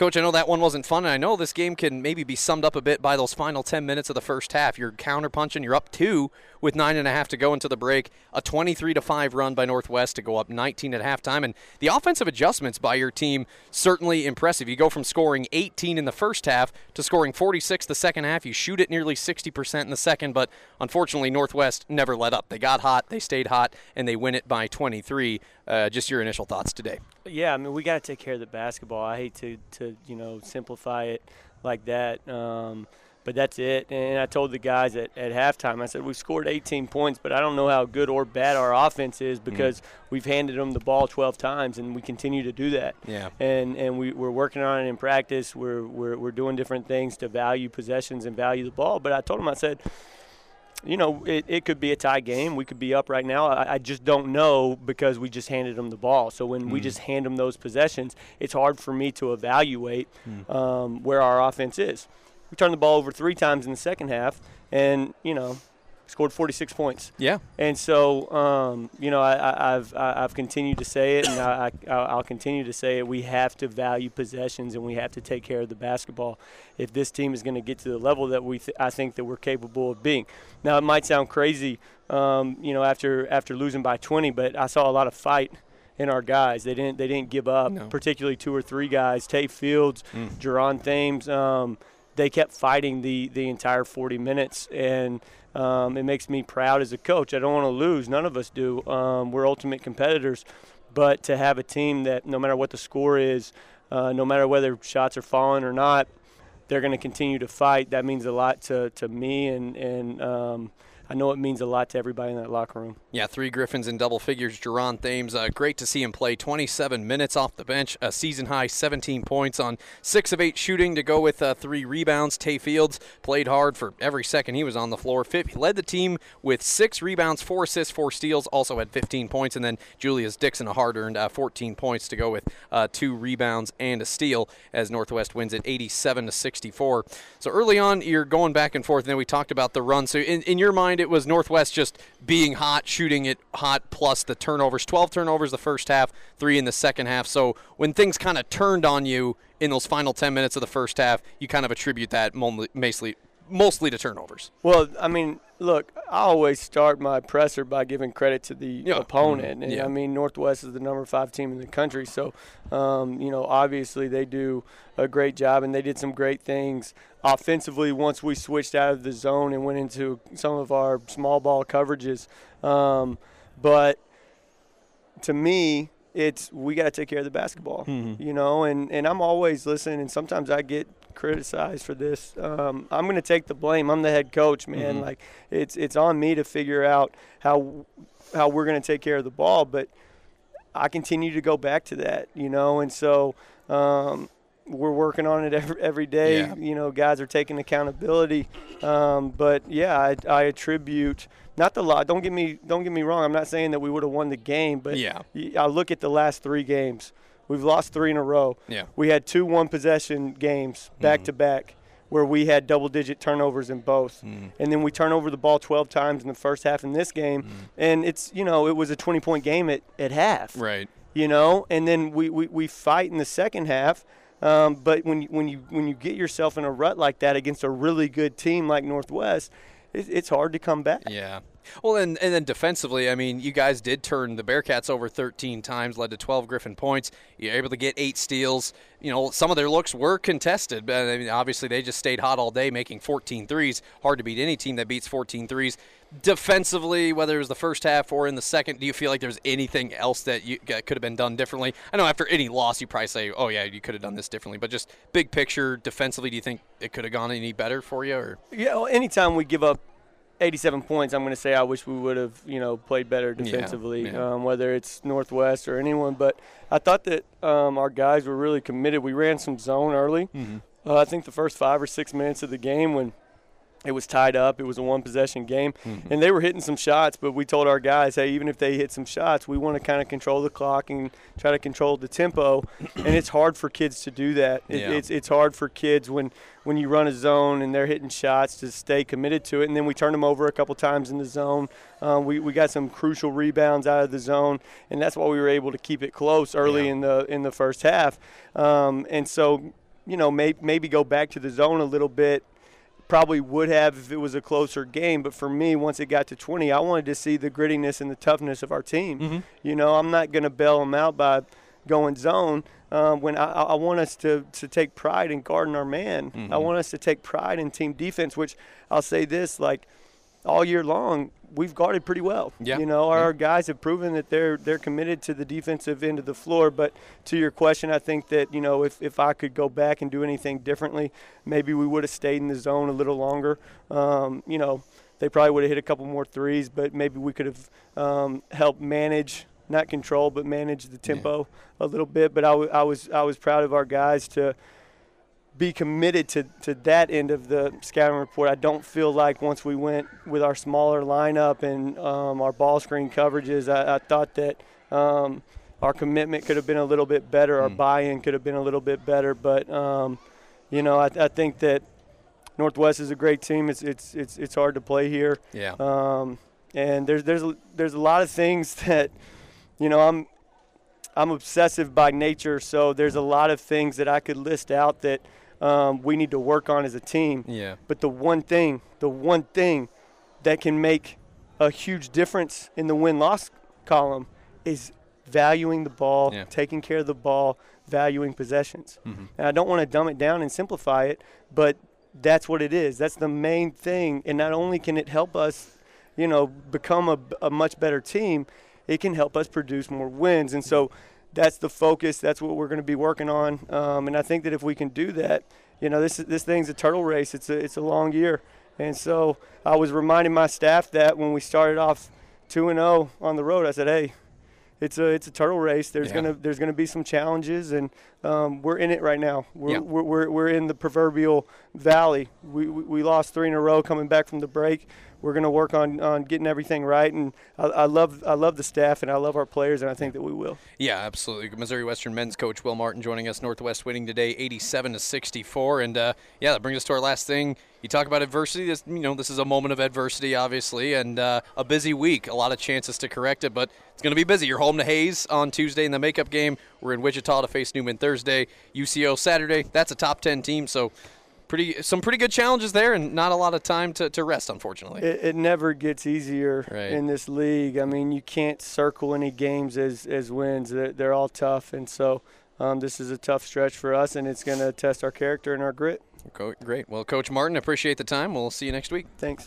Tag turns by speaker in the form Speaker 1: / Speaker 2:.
Speaker 1: Coach, I know that one wasn't fun, and I know this game can maybe be summed up a bit by those final 10 minutes of the first half. You're counterpunching, you're up two with nine and a half to go into the break, a 23 to 5 run by Northwest to go up 19 at halftime. And the offensive adjustments by your team certainly impressive. You go from scoring 18 in the first half to scoring 46 the second half. You shoot it nearly 60% in the second, but unfortunately, Northwest never let up. They got hot, they stayed hot, and they win it by 23. Uh, just your initial thoughts today.
Speaker 2: Yeah, I mean, we got to take care of the basketball. I hate to, to you know, simplify it like that. Um, but that's it. And I told the guys at, at halftime, I said, we've scored 18 points, but I don't know how good or bad our offense is mm-hmm. because mm-hmm. we've handed them the ball 12 times, and we continue to do that.
Speaker 1: Yeah.
Speaker 2: And and we, we're working on it in practice. We're, we're, we're doing different things to value possessions and value the ball. But I told them, I said, you know, it, it could be a tie game. We could be up right now. I, I just don't know because we just handed them the ball. So when mm. we just hand them those possessions, it's hard for me to evaluate mm. um, where our offense is. We turned the ball over three times in the second half, and you know, scored 46 points.
Speaker 1: Yeah.
Speaker 2: And so, um, you know, I, have I've continued to say it, and I, I, will continue to say it. We have to value possessions, and we have to take care of the basketball if this team is going to get to the level that we th- I think that we're capable of being. Now, it might sound crazy, um, you know, after after losing by 20, but I saw a lot of fight in our guys. They didn't they didn't give up, no. particularly two or three guys. Tay Fields, mm. Jerron Thames. Um, they kept fighting the the entire 40 minutes, and um, it makes me proud as a coach. I don't want to lose. None of us do. Um, we're ultimate competitors, but to have a team that no matter what the score is, uh, no matter whether shots are falling or not, they're going to continue to fight. That means a lot to, to me and and um, I know it means a lot to everybody in that locker room.
Speaker 1: Yeah, three Griffins in double figures. Jerron Thames, uh, great to see him play. 27 minutes off the bench, a season high 17 points on six of eight shooting to go with uh, three rebounds. Tay Fields played hard for every second he was on the floor. He led the team with six rebounds, four assists, four steals. Also had 15 points, and then Julius Dixon a hard-earned uh, 14 points to go with uh, two rebounds and a steal as Northwest wins it 87 to 64. So early on, you're going back and forth, and then we talked about the run. So in, in your mind it was Northwest just being hot, shooting it hot, plus the turnovers. 12 turnovers the first half, three in the second half. So when things kind of turned on you in those final 10 minutes of the first half, you kind of attribute that mostly, mostly to turnovers.
Speaker 2: Well, I mean, look, I always start my presser by giving credit to the yeah. opponent. And
Speaker 1: yeah.
Speaker 2: I mean, Northwest is the number five team in the country. So, um, you know, obviously they do a great job and they did some great things offensively once we switched out of the zone and went into some of our small ball coverages. Um, but to me, it's we got to take care of the basketball,
Speaker 1: mm-hmm.
Speaker 2: you know. And and I'm always listening, and sometimes I get criticized for this. Um, I'm going to take the blame. I'm the head coach, man. Mm-hmm. Like it's it's on me to figure out how how we're going to take care of the ball. But I continue to go back to that, you know, and so. Um, we're working on it every, every day.
Speaker 1: Yeah.
Speaker 2: You know, guys are taking accountability. Um, but yeah, I, I attribute not the lot. Don't get me don't get me wrong. I'm not saying that we would have won the game, but
Speaker 1: yeah,
Speaker 2: I look at the last three games. We've lost three in a row.
Speaker 1: Yeah.
Speaker 2: We had two one possession games back mm-hmm. to back where we had double digit turnovers in both.
Speaker 1: Mm.
Speaker 2: And then we turn over the ball 12 times in the first half in this game.
Speaker 1: Mm.
Speaker 2: And it's, you know, it was a 20 point game at, at half.
Speaker 1: Right.
Speaker 2: You know, and then we, we, we fight in the second half. Um, but when when you when you get yourself in a rut like that against a really good team like Northwest, it, it's hard to come back.
Speaker 1: Yeah. Well, and, and then defensively, I mean, you guys did turn the Bearcats over 13 times, led to 12 Griffin points. You're able to get eight steals. You know, some of their looks were contested, but I mean, obviously they just stayed hot all day, making 14 threes. Hard to beat any team that beats 14 threes. Defensively, whether it was the first half or in the second, do you feel like there's anything else that you that could have been done differently? I know after any loss, you probably say, "Oh yeah, you could have done this differently," but just big picture, defensively, do you think it could have gone any better for you? Or
Speaker 2: yeah, well, anytime we give up 87 points, I'm going to say I wish we would have, you know, played better defensively,
Speaker 1: yeah, yeah.
Speaker 2: Um, whether it's Northwest or anyone. But I thought that um, our guys were really committed. We ran some zone early.
Speaker 1: Mm-hmm.
Speaker 2: Uh, I think the first five or six minutes of the game when it was tied up. It was a one possession game,
Speaker 1: mm-hmm.
Speaker 2: and they were hitting some shots. But we told our guys, hey, even if they hit some shots, we want to kind of control the clock and try to control the tempo. and it's hard for kids to do that. It,
Speaker 1: yeah.
Speaker 2: It's it's hard for kids when when you run a zone and they're hitting shots to stay committed to it. And then we turned them over a couple times in the zone. Um, we we got some crucial rebounds out of the zone, and that's why we were able to keep it close early
Speaker 1: yeah.
Speaker 2: in the in the first half. Um, and so you know, may, maybe go back to the zone a little bit. Probably would have if it was a closer game, but for me, once it got to 20, I wanted to see the grittiness and the toughness of our team.
Speaker 1: Mm-hmm.
Speaker 2: You know, I'm not going to bail them out by going zone. Um, when I, I want us to, to take pride in guarding our man,
Speaker 1: Mm-hmm.
Speaker 2: I want us to take pride in team defense. Which I'll say this: like all year long, we've guarded pretty well.
Speaker 1: Yeah.
Speaker 2: You know, our guys have proven that they're they're committed to the defensive end of the floor. But to your question, I think that you know if, if I could go back and do anything differently, maybe we would have stayed in the zone a little longer. Um, you know, they probably would have hit a couple more threes, but maybe we could have um, helped manage. Not control, but manage the tempo a little bit. But I, w- I was I was proud of our guys to be committed to, to that end of the scouting report. I don't feel like once we went with our smaller lineup and um, our ball screen coverages, I, I thought that um, our commitment could have been a little bit better, our
Speaker 1: Mm.
Speaker 2: buy-in could have been a little bit better. But um, you know, I, I think that Northwest is a great team. It's it's it's it's hard to play here.
Speaker 1: Yeah.
Speaker 2: Um, and there's there's a- there's a lot of things that, you know, I'm I'm obsessive by nature, so there's a lot of things that I could list out that um, we need to work on as a team.
Speaker 1: Yeah.
Speaker 2: But the one thing, the one thing that can make a huge difference in the win-loss column is valuing the ball,
Speaker 1: Yeah.
Speaker 2: taking care of the ball, valuing possessions.
Speaker 1: Mhm.
Speaker 2: And I don't want to dumb it down and simplify it, but that's what it is. That's the main thing. And not only can it help us, you know, become a, a much better team, it can help us produce more wins. And so that's the focus. That's what we're going to be working on. Um, and I think that if we can do that, you know, this is- this thing's a turtle race. It's a it's a long year. And so I was reminding my staff that when we started off two and zero on the road, I said, hey. It's a it's a turtle race. There's
Speaker 1: Yeah.
Speaker 2: gonna there's gonna be some challenges, and um, we're in it right now. We're,
Speaker 1: Yeah.
Speaker 2: we're, we're, we're in the proverbial valley. We, we, we lost three in a row coming back from the break. We're going to work on, on getting everything right, and I, I love I love the staff and I love our players, and I think that we will.
Speaker 1: Yeah, absolutely. Missouri Western men's coach Will Martin joining us. Northwest winning today, 87 to 64, and uh, yeah, that brings us to our last thing. You talk about adversity. This, you know, this is a moment of adversity, obviously, and uh, a busy week. A lot of chances to correct it, but it's going to be busy. You're home to Hays on Tuesday in the makeup game. We're in Wichita to face Newman Thursday. UCO Saturday. That's a top 10 team, so pretty some pretty good challenges there, and not a lot of time to, to rest, unfortunately.
Speaker 2: It, it never gets easier
Speaker 1: Right.
Speaker 2: in this league. I mean, you can't circle any games as, as wins. They're, they're all tough, and so um, this is a tough stretch for us, and it's going to test our character and our grit.
Speaker 1: Great. Well, Coach Martin, appreciate the time. We'll see you next week.
Speaker 2: Thanks.